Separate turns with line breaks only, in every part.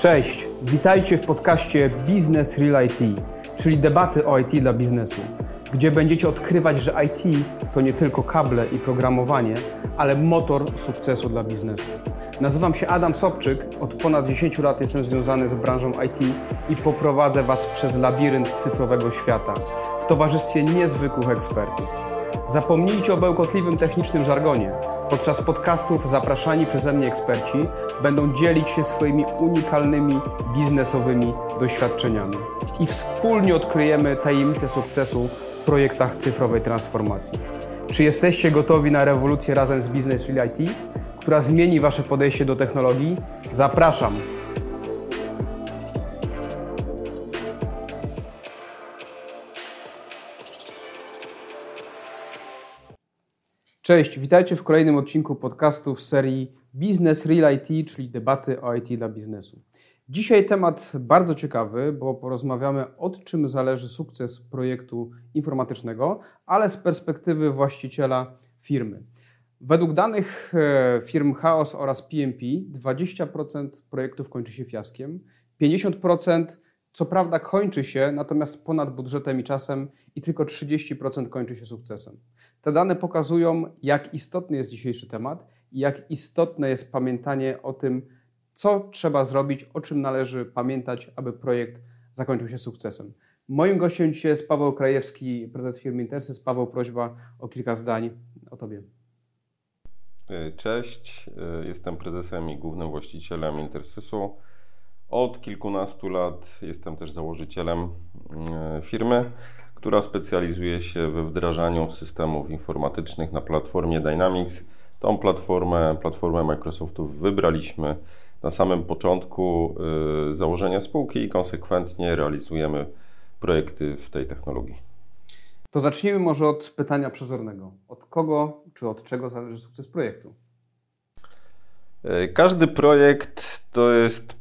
Cześć, witajcie w podcaście Business Real IT, czyli debaty o IT dla biznesu, gdzie będziecie odkrywać, że IT to nie tylko kable i programowanie, ale motor sukcesu dla biznesu. Nazywam się Adam Sobczyk, od ponad 10 lat jestem związany z branżą IT i poprowadzę Was przez labirynt cyfrowego świata w towarzystwie niezwykłych ekspertów. Zapomnijcie o bełkotliwym technicznym żargonie. Podczas podcastów zapraszani przeze mnie eksperci będą dzielić się swoimi unikalnymi biznesowymi doświadczeniami i wspólnie odkryjemy tajemnice sukcesu w projektach cyfrowej transformacji. Czy jesteście gotowi na rewolucję razem z Business Real IT, która zmieni Wasze podejście do technologii? Zapraszam! Cześć, witajcie w kolejnym odcinku podcastu w serii Business Real IT, czyli debaty o IT dla biznesu. Dzisiaj temat bardzo ciekawy, bo porozmawiamy od czym zależy sukces projektu informatycznego, ale z perspektywy właściciela firmy. Według danych e, firm Chaos oraz PMP 20% projektów kończy się fiaskiem, 50% co prawda kończy się, natomiast ponad budżetem i czasem i tylko 30% kończy się sukcesem. Te dane pokazują, jak istotny jest dzisiejszy temat i jak istotne jest pamiętanie o tym, co trzeba zrobić, o czym należy pamiętać, aby projekt zakończył się sukcesem. Moim gościem dzisiaj jest Paweł Krajewski, prezes firmy Intersys. Paweł, prośba o kilka zdań o Tobie.
Cześć, jestem prezesem i głównym właścicielem Intersysu. Od kilkunastu lat jestem też założycielem mm, firmy, która specjalizuje się we wdrażaniu systemów informatycznych na platformie Dynamics. Tą platformę, platformę Microsoftu wybraliśmy na samym początku y, założenia spółki i konsekwentnie realizujemy projekty w tej technologii.
To zacznijmy może od pytania przezornego. Od kogo czy od czego zależy sukces projektu?
Y, każdy projekt to jest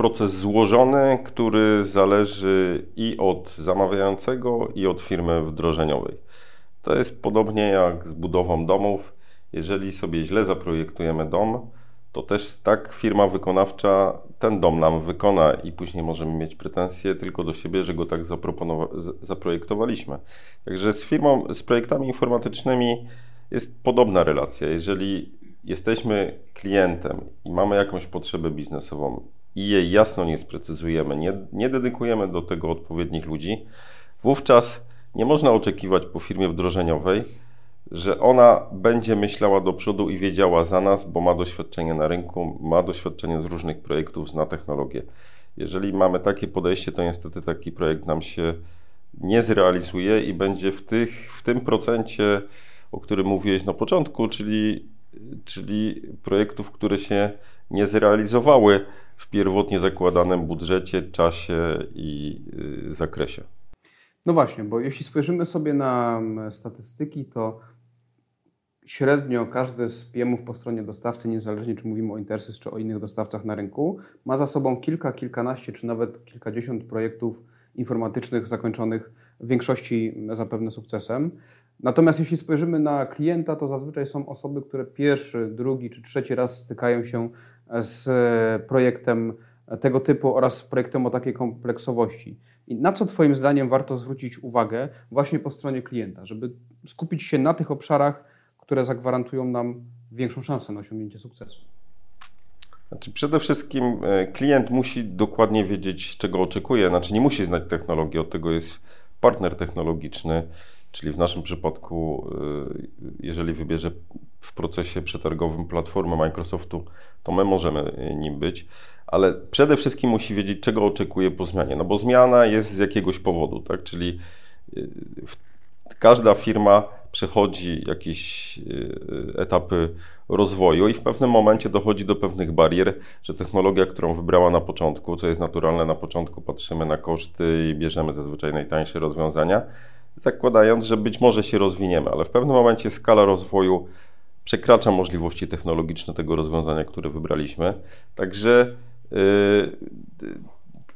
proces złożony, który zależy i od zamawiającego, i od firmy wdrożeniowej. To jest podobnie jak z budową domów. Jeżeli sobie źle zaprojektujemy dom, to też tak firma wykonawcza ten dom nam wykona i później możemy mieć pretensje tylko do siebie, że go tak zaprojektowaliśmy. Także z firmą, z projektami informatycznymi jest podobna relacja. Jeżeli jesteśmy klientem i mamy jakąś potrzebę biznesową i jej jasno nie sprecyzujemy, nie, nie dedykujemy do tego odpowiednich ludzi, wówczas nie można oczekiwać po firmie wdrożeniowej, że ona będzie myślała do przodu i wiedziała za nas, bo ma doświadczenie na rynku, ma doświadczenie z różnych projektów, zna technologię. Jeżeli mamy takie podejście, to niestety taki projekt nam się nie zrealizuje i będzie w, tych, w tym procencie, o którym mówiłeś na początku, czyli, czyli projektów, które się nie zrealizowały w pierwotnie zakładanym budżecie, czasie i y, zakresie.
No właśnie, bo jeśli spojrzymy sobie na mm, statystyki, to średnio każdy z PM-ów po stronie dostawcy, niezależnie czy mówimy o Intersys czy o innych dostawcach na rynku, ma za sobą kilka, kilkanaście czy nawet kilkadziesiąt projektów informatycznych zakończonych w większości zapewne sukcesem. Natomiast jeśli spojrzymy na klienta, to zazwyczaj są osoby, które pierwszy, drugi czy trzeci raz stykają się z projektem tego typu oraz projektem o takiej kompleksowości. I na co Twoim zdaniem warto zwrócić uwagę właśnie po stronie klienta, żeby skupić się na tych obszarach, które zagwarantują nam większą szansę na osiągnięcie sukcesu?
Znaczy przede wszystkim e, klient musi dokładnie wiedzieć, czego oczekuje. Znaczy nie musi znać technologii, od tego jest partner technologiczny, czyli w naszym przypadku, e, jeżeli wybierze w procesie przetargowym platformę Microsoftu, to my możemy nim być, ale przede wszystkim musi wiedzieć, czego oczekuje po zmianie, no bo zmiana jest z jakiegoś powodu, tak? Czyli e, każda firma przechodzi jakieś etapy rozwoju i w pewnym momencie dochodzi do pewnych barier, że technologia, którą wybrała na początku, co jest naturalne na początku, patrzymy na koszty i bierzemy zazwyczaj najtańsze rozwiązania, zakładając, że być może się rozwiniemy, ale w pewnym momencie skala rozwoju przekracza możliwości technologiczne tego rozwiązania, które wybraliśmy. Także yy,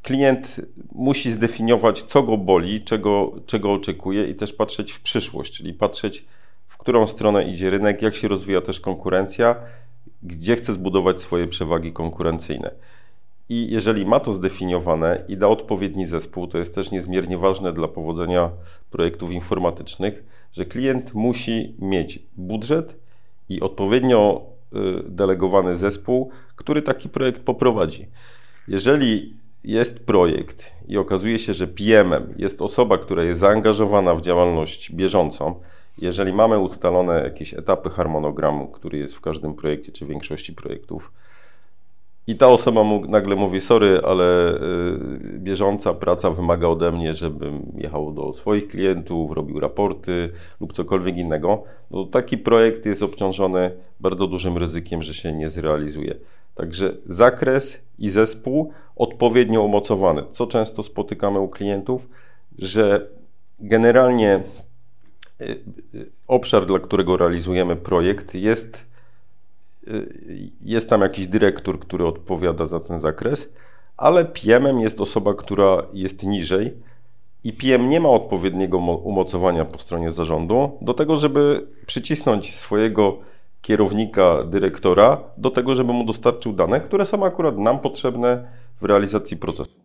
klient musi zdefiniować, co go boli, czego, czego oczekuje i też patrzeć w przyszłość, czyli patrzeć którą stronę idzie rynek, jak się rozwija też konkurencja, gdzie chce zbudować swoje przewagi konkurencyjne. I jeżeli ma to zdefiniowane i da odpowiedni zespół, to jest też niezmiernie ważne dla powodzenia projektów informatycznych, że klient musi mieć budżet i odpowiednio y, delegowany zespół, który taki projekt poprowadzi. Jeżeli jest projekt i okazuje się, że PM-em jest osoba, która jest zaangażowana w działalność bieżącą, jeżeli mamy ustalone jakieś etapy harmonogramu, który jest w każdym projekcie czy większości projektów, i ta osoba mu, nagle mówi: Sorry, ale y, bieżąca praca wymaga ode mnie, żebym jechał do swoich klientów, robił raporty lub cokolwiek innego. No, taki projekt jest obciążony bardzo dużym ryzykiem, że się nie zrealizuje. Także zakres i zespół odpowiednio umocowany. Co często spotykamy u klientów, że generalnie y, y, obszar, dla którego realizujemy projekt, jest jest tam jakiś dyrektor, który odpowiada za ten zakres, ale PM-em jest osoba, która jest niżej i PM nie ma odpowiedniego umocowania po stronie zarządu do tego, żeby przycisnąć swojego kierownika, dyrektora do tego, żeby mu dostarczył dane, które są akurat nam potrzebne w realizacji procesu.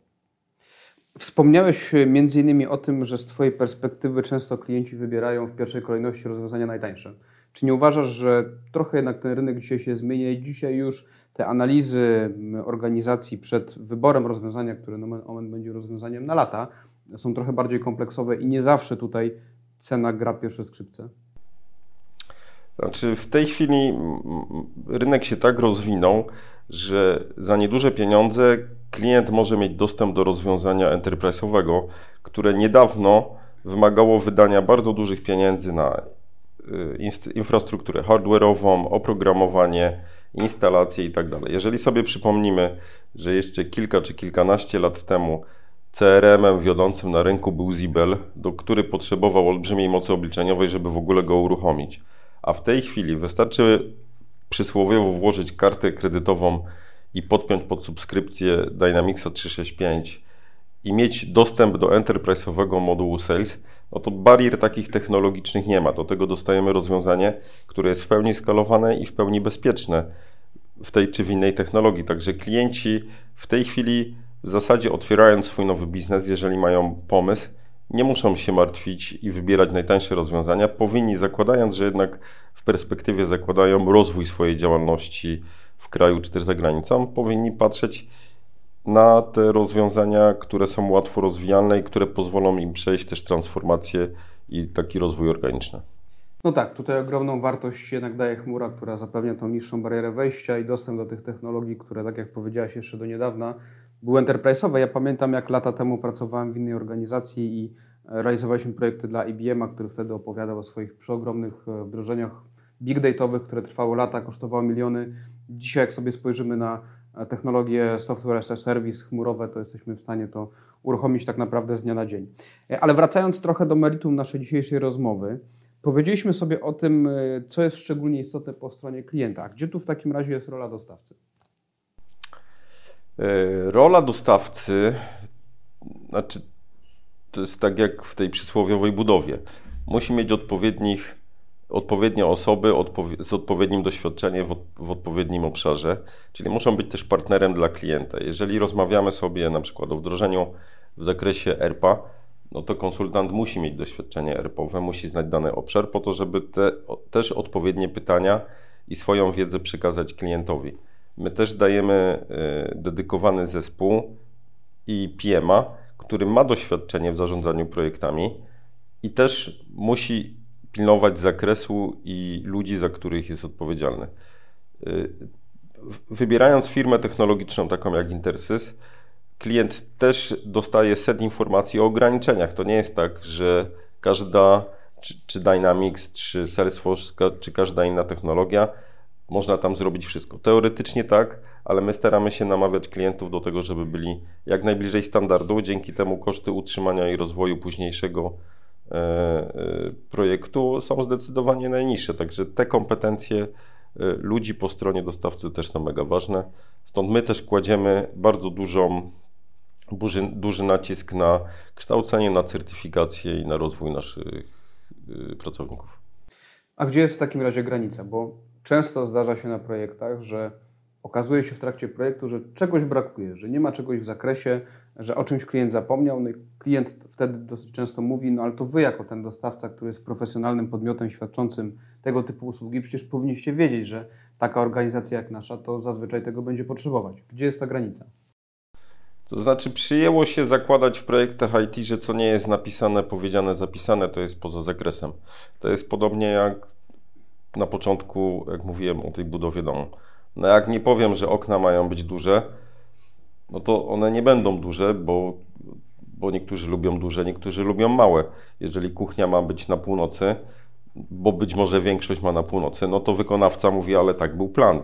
Wspomniałeś między innymi o tym, że z Twojej perspektywy często klienci wybierają w pierwszej kolejności rozwiązania najtańsze. Czy nie uważasz, że trochę jednak ten rynek dzisiaj się zmienia i dzisiaj już te analizy organizacji przed wyborem rozwiązania, które moment będzie rozwiązaniem na lata, są trochę bardziej kompleksowe i nie zawsze tutaj cena gra pierwsze skrzypce?
Znaczy, w tej chwili rynek się tak rozwinął, że za nieduże pieniądze klient może mieć dostęp do rozwiązania enterprise'owego, które niedawno wymagało wydania bardzo dużych pieniędzy na infrastrukturę hardware'ową, oprogramowanie, instalacje itd. Tak Jeżeli sobie przypomnimy, że jeszcze kilka czy kilkanaście lat temu CRM-em wiodącym na rynku był Zibel, do który potrzebował olbrzymiej mocy obliczeniowej, żeby w ogóle go uruchomić. A w tej chwili wystarczy przysłowiowo włożyć kartę kredytową i podpiąć pod subskrypcję Dynamicsa 365 i mieć dostęp do enterprise'owego modułu Sales, no to barier takich technologicznych nie ma. Do tego dostajemy rozwiązanie, które jest w pełni skalowane i w pełni bezpieczne w tej czy w innej technologii. Także klienci w tej chwili w zasadzie otwierając swój nowy biznes, jeżeli mają pomysł, nie muszą się martwić i wybierać najtańsze rozwiązania. Powinni, zakładając, że jednak w perspektywie zakładają rozwój swojej działalności w kraju czy też za granicą, powinni patrzeć na te rozwiązania, które są łatwo rozwijalne i które pozwolą im przejść też transformację i taki rozwój organiczny.
No tak, tutaj ogromną wartość jednak daje chmura, która zapewnia tą niższą barierę wejścia i dostęp do tych technologii, które, tak jak powiedziałaś jeszcze do niedawna, były enterprise'owe. Ja pamiętam, jak lata temu pracowałem w innej organizacji i realizowaliśmy projekty dla IBM-a, który wtedy opowiadał o swoich przeogromnych e, wdrożeniach big dataowych, które trwały lata, kosztowały miliony. Dzisiaj, jak sobie spojrzymy na technologie software as a service, chmurowe, to jesteśmy w stanie to uruchomić tak naprawdę z dnia na dzień. E, ale wracając trochę do meritum naszej dzisiejszej rozmowy, powiedzieliśmy sobie o tym, e, co jest szczególnie istotne po stronie klienta. Gdzie tu w takim razie jest rola dostawcy?
E, rola dostawcy, znaczy, to jest tak jak w tej przysłowiowej budowie. Musi mieć odpowiednich odpowiednie osoby z odpowiednim doświadczeniem w, odpowiednim obszarze, czyli muszą być też partnerem dla klienta. Jeżeli rozmawiamy sobie na przykład o wdrożeniu w zakresie ERPA, no to konsultant musi mieć doświadczenie ERPowe, musi znać dany obszar po to, żeby te, też odpowiednie pytania i swoją wiedzę przekazać klientowi. My też dajemy y, dedykowany zespół i PMA, który ma doświadczenie w zarządzaniu projektami i też musi pilnować zakresu i ludzi, za których jest odpowiedzialny. Y, wybierając firmę technologiczną taką jak Intersys, klient też dostaje set informacji o ograniczeniach. To nie jest tak, że każda, czy, czy Dynamics, czy Salesforce, czy każda inna technologia, można tam zrobić wszystko. Teoretycznie tak, ale my staramy się namawiać klientów do tego, żeby byli jak najbliżej standardu. Dzięki temu koszty utrzymania i rozwoju późniejszego projektu są zdecydowanie najniższe. Także te kompetencje e, ludzi po stronie dostawcy też są mega ważne. Stąd my też kładziemy bardzo dużą, duży, duży nacisk na kształcenie, na certyfikację i na rozwój naszych pracowników.
A gdzie jest w takim razie granica? Bo często zdarza się na projektach, że okazuje się w trakcie projektu, że czegoś brakuje, że nie ma czegoś w zakresie, że o czymś klient zapomniał, no i klient wtedy dosyć często mówi, no ale to wy jako ten dostawca, który jest profesjonalnym podmiotem świadczącym tego typu usługi, przecież powinniście wiedzieć, że taka organizacja jak nasza to zazwyczaj tego będzie potrzebować. Gdzie jest ta granica?
To znaczy, przyjęło się zakładać w projektach IT, że co nie jest napisane, powiedziane, zapisane, to jest poza zakresem. To jest podobnie jak na początku, jak mówiłem o tej budowie domu. No jak nie powiem, że okna mają być duże, no to one nie będą duże, bo, bo niektórzy lubią duże, niektórzy lubią małe. Jeżeli kuchnia ma być na północy, bo być może większość ma na północy, no to wykonawca mówi, ale tak był plan,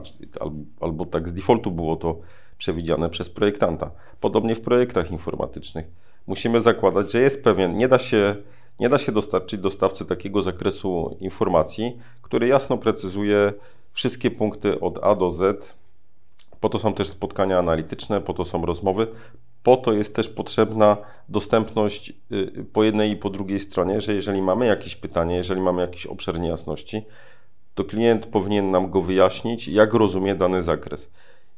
albo, tak z defaultu było to przewidziane przez projektanta. Podobnie w projektach informatycznych. Musimy zakładać, że jest pewien, nie da się, nie da się dostarczyć dostawcy takiego zakresu informacji, który jasno precyzuje wszystkie punkty od A do Z. Po to są też spotkania analityczne, po to są rozmowy, po to jest też potrzebna dostępność y, po jednej i po drugiej stronie, że jeżeli mamy jakieś pytanie, jeżeli mamy jakiś obszar niejasności, to klient powinien nam go wyjaśnić, jak rozumie dany zakres.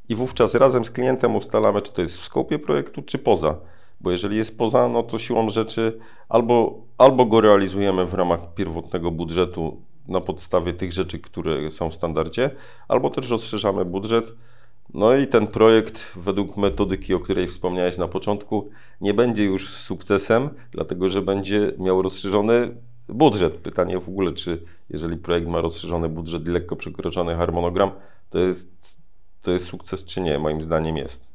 I wówczas razem z klientem ustalamy, czy to jest w skopie projektu, czy poza. Bo jeżeli jest poza, no to siłą rzeczy albo, albo go realizujemy w ramach pierwotnego budżetu na podstawie tych rzeczy, które są w standardzie, albo też rozszerzamy budżet. No i ten projekt, według metodyki, o której wspomniałeś na początku, nie będzie już sukcesem, dlatego że będzie miał rozszerzony budżet. Pytanie w ogóle, czy jeżeli projekt ma rozszerzony budżet i lekko przekroczony harmonogram, to jest, to jest sukces, czy nie? Moim zdaniem jest.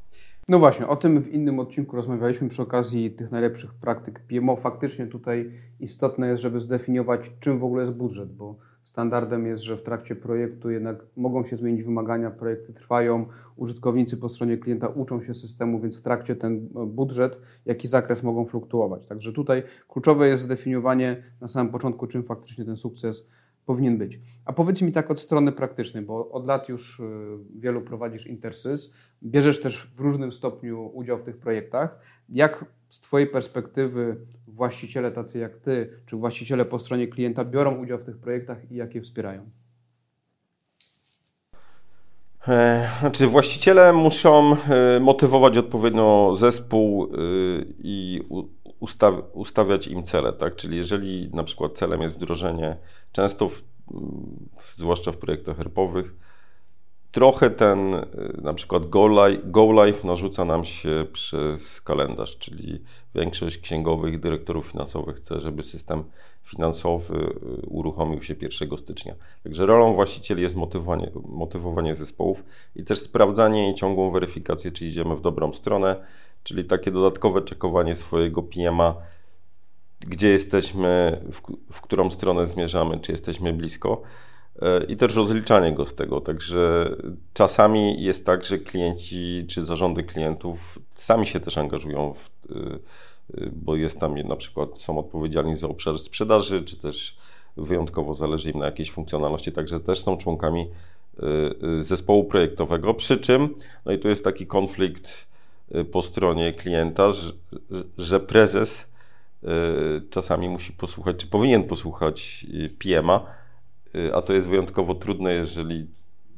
No właśnie, o tym w innym odcinku rozmawialiśmy przy okazji tych najlepszych praktyk PMO. Faktycznie tutaj istotne jest, żeby zdefiniować, czym w ogóle jest budżet, bo standardem jest, że w trakcie projektu jednak mogą się zmienić wymagania, projekty trwają, użytkownicy po stronie klienta uczą się systemu, więc w trakcie ten budżet, jak i zakres mogą fluktuować. Także tutaj kluczowe jest zdefiniowanie na samym początku, czym faktycznie ten sukces powinien być. A powiedz mi tak od strony praktycznej, bo od lat już y, wielu prowadzisz Intersys, bierzesz też w różnym stopniu udział w tych projektach. Jak z Twojej perspektywy właściciele tacy jak Ty, czy właściciele po stronie klienta biorą udział w tych projektach i jak je wspierają?
E, znaczy, właściciele muszą e, motywować odpowiednio zespół e, i ustawiać im cele, tak? Czyli jeżeli na przykład celem jest wdrożenie, często w, zwłaszcza w projektach herpowych, trochę ten y, na przykład go live, go live narzuca nam się przez kalendarz, czyli większość księgowych dyrektorów finansowych chce, żeby system finansowy y, uruchomił się 1 stycznia. Także rolą właścicieli jest motywowanie, motywowanie zespołów i też sprawdzanie i ciągłą weryfikację, czy idziemy w dobrą stronę, czyli takie dodatkowe czekowanie swojego PMA, gdzie jesteśmy, w, w którą stronę zmierzamy, czy jesteśmy blisko. E, i też rozliczanie go z tego. Także czasami jest tak, że klienci czy zarządy klientów sami się też angażują, w, e, e, bo jest tam na przykład są odpowiedzialni za obszar sprzedaży, czy też wyjątkowo zależy im na jakiejś funkcjonalności, także też są członkami zespołu projektowego. Przy czym, no i tu jest taki konflikt po stronie klienta, że, że prezes czasami musi posłuchać, czy powinien posłuchać PM-a, Y, a to jest wyjątkowo trudne, jeżeli,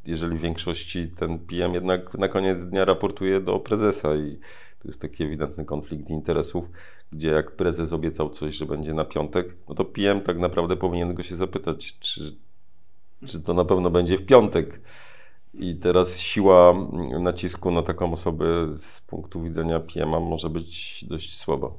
jeżeli w większości ten PM jednak na koniec dnia raportuje do prezesa i tu jest taki ewidentny konflikt interesów, gdzie jak prezes obiecał coś, że będzie na piątek, no to PM tak naprawdę powinien go się zapytać, czy, czy to na pewno będzie w piątek. I teraz siła nacisku na taką osobę z punktu widzenia PM może być dość słaba.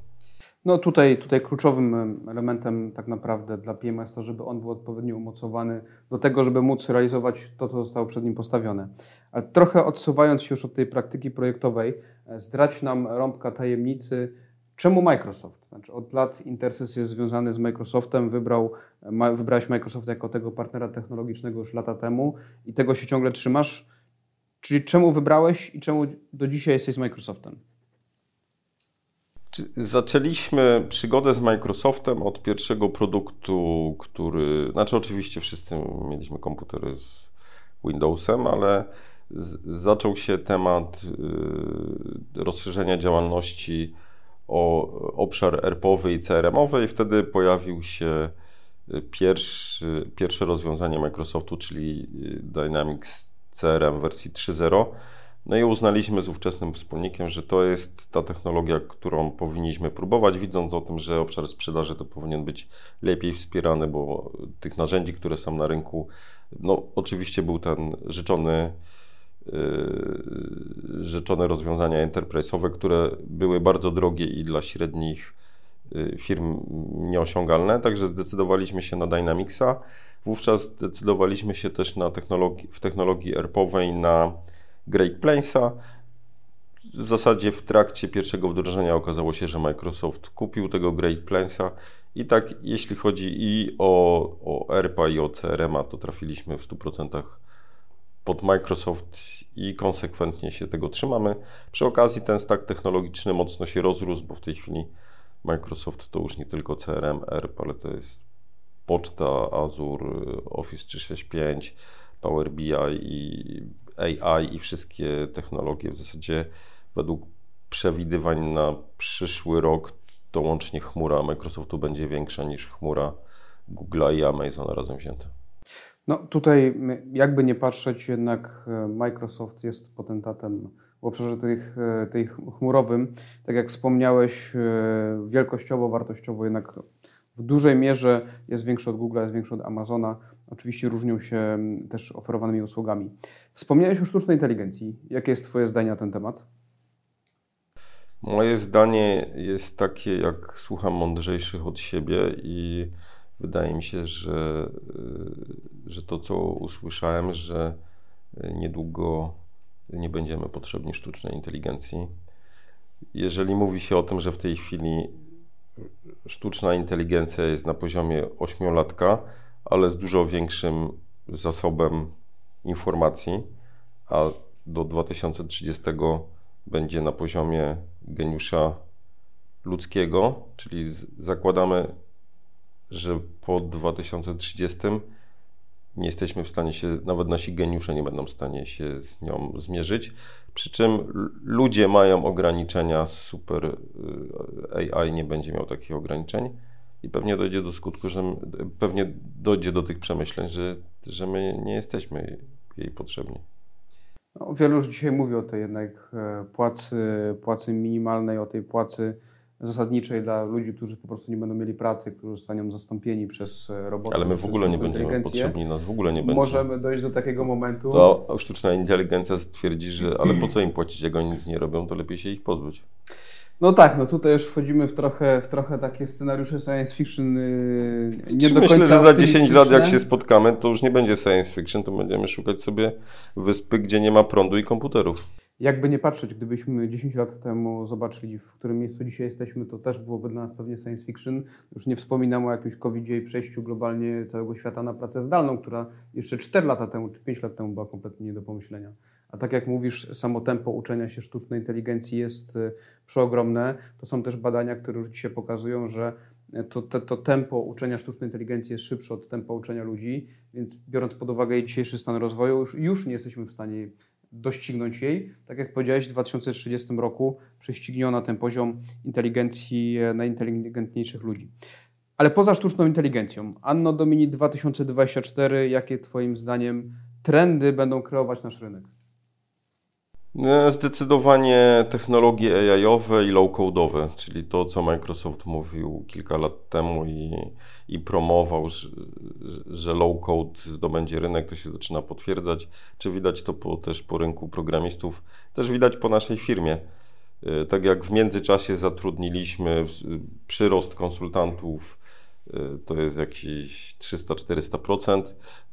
No tutaj, tutaj kluczowym elementem tak naprawdę dla PM jest to, żeby on był odpowiednio umocowany do tego, żeby móc realizować to, co zostało przed nim postawione. Ale trochę odsuwając się już od tej praktyki projektowej, e, zdrać nam rąbka tajemnicy, czemu Microsoft? Znaczy od lat Intersys jest związany z Microsoftem, wybrał, wybrałeś Microsoft jako tego partnera technologicznego już lata temu i tego się ciągle trzymasz. Czyli czemu wybrałeś i czemu do dzisiaj jesteś z Microsoftem?
Zaczęliśmy przygodę z Microsoftem od pierwszego produktu, który. Znaczy, oczywiście wszyscy mieliśmy komputery z Windowsem, ale z, zaczął się temat y, rozszerzenia działalności o obszar ERP-owy i CRM-owy, i wtedy pojawił się pierwszy, pierwsze rozwiązanie Microsoftu, czyli Dynamics CRM wersji 3.0. No i uznaliśmy z ówczesnym wspólnikiem, że to jest ta technologia, którą powinniśmy próbować, widząc o tym, że obszar sprzedaży to powinien być lepiej wspierany, bo tych narzędzi, które są na rynku, no oczywiście był ten życzony, yy, życzone rozwiązania enterprise'owe, które były bardzo drogie i dla średnich yy, firm nieosiągalne, także zdecydowaliśmy się na Dynamicsa. Wówczas zdecydowaliśmy się też na technologii, w technologii ERP-owej na Great Plainsa. W zasadzie w trakcie pierwszego wdrożenia okazało się, że Microsoft kupił tego Great Plainsa i tak jeśli chodzi i o, o ERPA i o CRM-a, to trafiliśmy w 100% pod Microsoft i konsekwentnie się tego trzymamy. Przy okazji ten stack technologiczny mocno się rozrósł, bo w tej chwili Microsoft to już nie tylko CRM, ERP, ale to jest poczta, Azure, Office 365, Power BI i AI i wszystkie technologie. W zasadzie według przewidywań na przyszły rok to łącznie chmura Microsoftu będzie większa niż chmura Google'a i Amazona razem wzięte.
No tutaj jakby nie patrzeć, jednak e, Microsoft jest potentatem w obszarze tych, e, tej chmurowym. Tak jak wspomniałeś, e, wielkościowo, wartościowo jednak w dużej mierze jest większy od Google, jest większy od Amazona. Oczywiście różnią się też oferowanymi usługami. Wspomniałeś o sztucznej inteligencji. Jakie jest Twoje zdanie na ten temat?
Moje zdanie jest takie, jak słucham mądrzejszych od siebie i wydaje mi się, że, że to, co usłyszałem, że niedługo nie będziemy potrzebni sztucznej inteligencji. Jeżeli mówi się o tym, że w tej chwili sztuczna inteligencja jest na poziomie ośmiolatka, ale z dużo większym zasobem informacji, a do 2030 będzie na poziomie geniusza ludzkiego, czyli zakładamy, że po 2030 nie jesteśmy w stanie się, nawet nasi geniusze nie będą w stanie się z nią zmierzyć. Przy czym ludzie mają ograniczenia, super y, AI nie będzie miał takich ograniczeń i pewnie dojdzie do skutku, że pewnie dojdzie do tych przemyśleń, że, że my nie jesteśmy jej potrzebni.
No, wielu już dzisiaj mówi o tej jednak e, płacy, płacy minimalnej, o tej płacy zasadniczej dla ludzi, którzy po prostu nie będą mieli pracy, którzy zostaną zastąpieni przez e, roboty.
Ale my w ogóle nie będziemy potrzebni, nas w ogóle nie będzie.
Możemy dojść do takiego momentu.
To sztuczna inteligencja stwierdzi, że ale po co im płacić, jak oni nic nie robią, to lepiej się ich pozbyć.
No tak, no tutaj już wchodzimy w trochę, w trochę takie scenariusze science fiction yy,
nie do Myślę, że za 10 lat jak się spotkamy, to już nie będzie science fiction, to będziemy szukać sobie wyspy, gdzie nie ma prądu i komputerów.
Jakby nie patrzeć, gdybyśmy 10 lat temu zobaczyli, w którym miejscu dzisiaj jesteśmy, to też byłoby dla nas pewnie science fiction. Już nie wspominam o jakimś covid i przejściu globalnie całego świata na pracę zdalną, która jeszcze 4 lata temu czy 5 lat temu była kompletnie nie do pomyślenia. A tak jak mówisz, samo tempo uczenia się sztucznej inteligencji jest y, przeogromne. To są też badania, które już dzisiaj pokazują, że to, to, to, tempo uczenia sztucznej inteligencji jest szybsze od tempa uczenia ludzi, więc biorąc pod uwagę jej dzisiejszy stan rozwoju, już, już nie jesteśmy w stanie doścignąć jej. Tak jak powiedziałeś, w 2030 roku prześcignie ona ten poziom inteligencji e, najinteligentniejszych ludzi. Ale poza sztuczną inteligencją, Anno Domini 2024, jakie Twoim zdaniem trendy będą kreować nasz rynek?
No, zdecydowanie technologie AI-owe i low-codowe, czyli to, co Microsoft mówił kilka lat temu i, i promował, że, że low-code zdobędzie rynek, to się zaczyna potwierdzać. Czy widać to po, też po rynku programistów, też widać po naszej firmie. E, tak jak w międzyczasie zatrudniliśmy przyrost konsultantów, to jest jakieś 300-400%,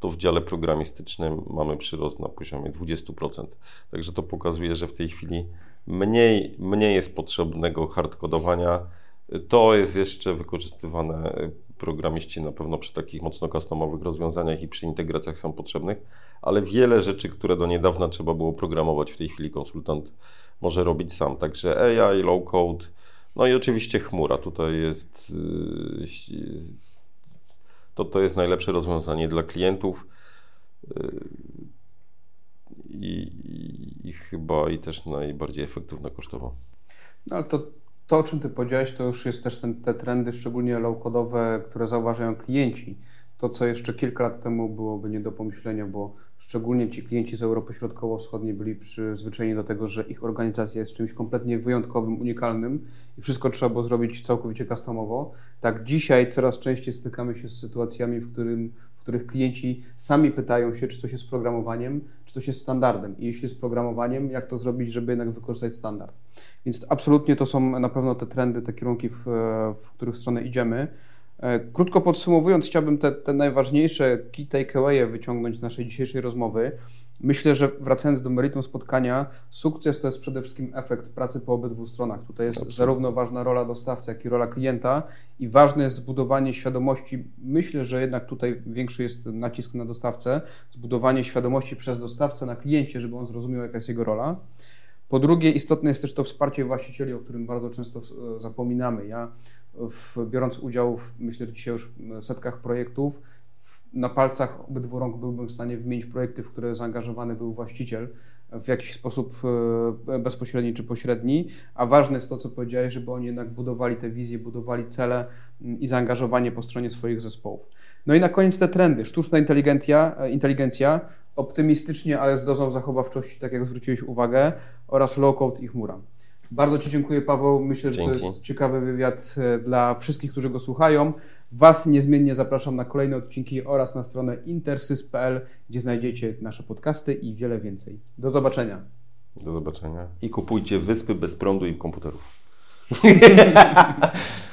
to w dziale programistycznym mamy przyrost na poziomie 20%. Także to pokazuje, że w tej chwili mniej, mniej jest potrzebnego hardkodowania. To jest jeszcze wykorzystywane y, programiści na pewno przy takich mocno customowych rozwiązaniach i przy integracjach są potrzebnych, ale wiele rzeczy, które do niedawna trzeba było programować, w tej chwili konsultant może robić sam. Także AI, low code, no i oczywiście chmura. Tutaj jest y, to, to jest najlepsze rozwiązanie dla klientów y, i, i, i chyba i też najbardziej efektywne kosztowo.
No ale to, to, o czym Ty powiedziałeś, to już jest też ten, te trendy, szczególnie low-codowe, które zauważają klienci. To, co jeszcze kilka lat temu byłoby nie do pomyślenia, bo szczególnie ci klienci z Europy Środkowo-Wschodniej byli przyzwyczajeni do tego, że ich organizacja jest czymś kompletnie wyjątkowym, unikalnym i wszystko trzeba było zrobić całkowicie customowo. Tak dzisiaj coraz częściej stykamy się z sytuacjami, w, którym, w których klienci sami pytają się, czy coś jest programowaniem, czy coś jest standardem. I jeśli jest programowaniem, jak to zrobić, żeby jednak wykorzystać standard. Więc absolutnie to są na pewno te trendy, te kierunki, w, w których stronę idziemy. E, krótko podsumowując, chciałbym te, te najważniejsze key takeawaye wyciągnąć z naszej dzisiejszej rozmowy. Myślę, że wracając do meritum spotkania, sukces to jest przede wszystkim efekt pracy po obydwu stronach. Tutaj jest Absolutnie. zarówno ważna rola dostawcy, jak i rola klienta i ważne jest zbudowanie świadomości. Myślę, że jednak tutaj większy jest nacisk na dostawcę, zbudowanie świadomości przez dostawcę na kliencie, żeby on zrozumiał, jaka jest jego rola. Po drugie, istotne jest też to wsparcie właścicieli, o którym bardzo często e, zapominamy. Ja, w, biorąc udział, w, myślę, że dzisiaj już setkach projektów, w, na palcach obydwu rąk byłbym w stanie wymienić projekty, w które zaangażowany był właściciel w jakiś sposób e, bezpośredni czy pośredni, a ważne jest to, co powiedziałeś, żeby oni jednak budowali te wizje, budowali cele mm, i zaangażowanie po stronie swoich zespołów. No i na koniec te trendy. Sztuczna inteligencja, e, inteligencja optymistycznie, ale z dozą zachowawczości, tak jak zwróciłeś uwagę, oraz low-code i chmura. Bardzo Ci dziękuję, Paweł. Myślę, Dzięki. że to jest ciekawy wywiad e, dla wszystkich, którzy go słuchają. Was niezmiennie zapraszam na kolejne odcinki oraz na stronę intersys.pl, gdzie znajdziecie nasze podcasty i wiele więcej. Do zobaczenia.
Do zobaczenia. I kupujcie wyspy bez prądu i komputerów.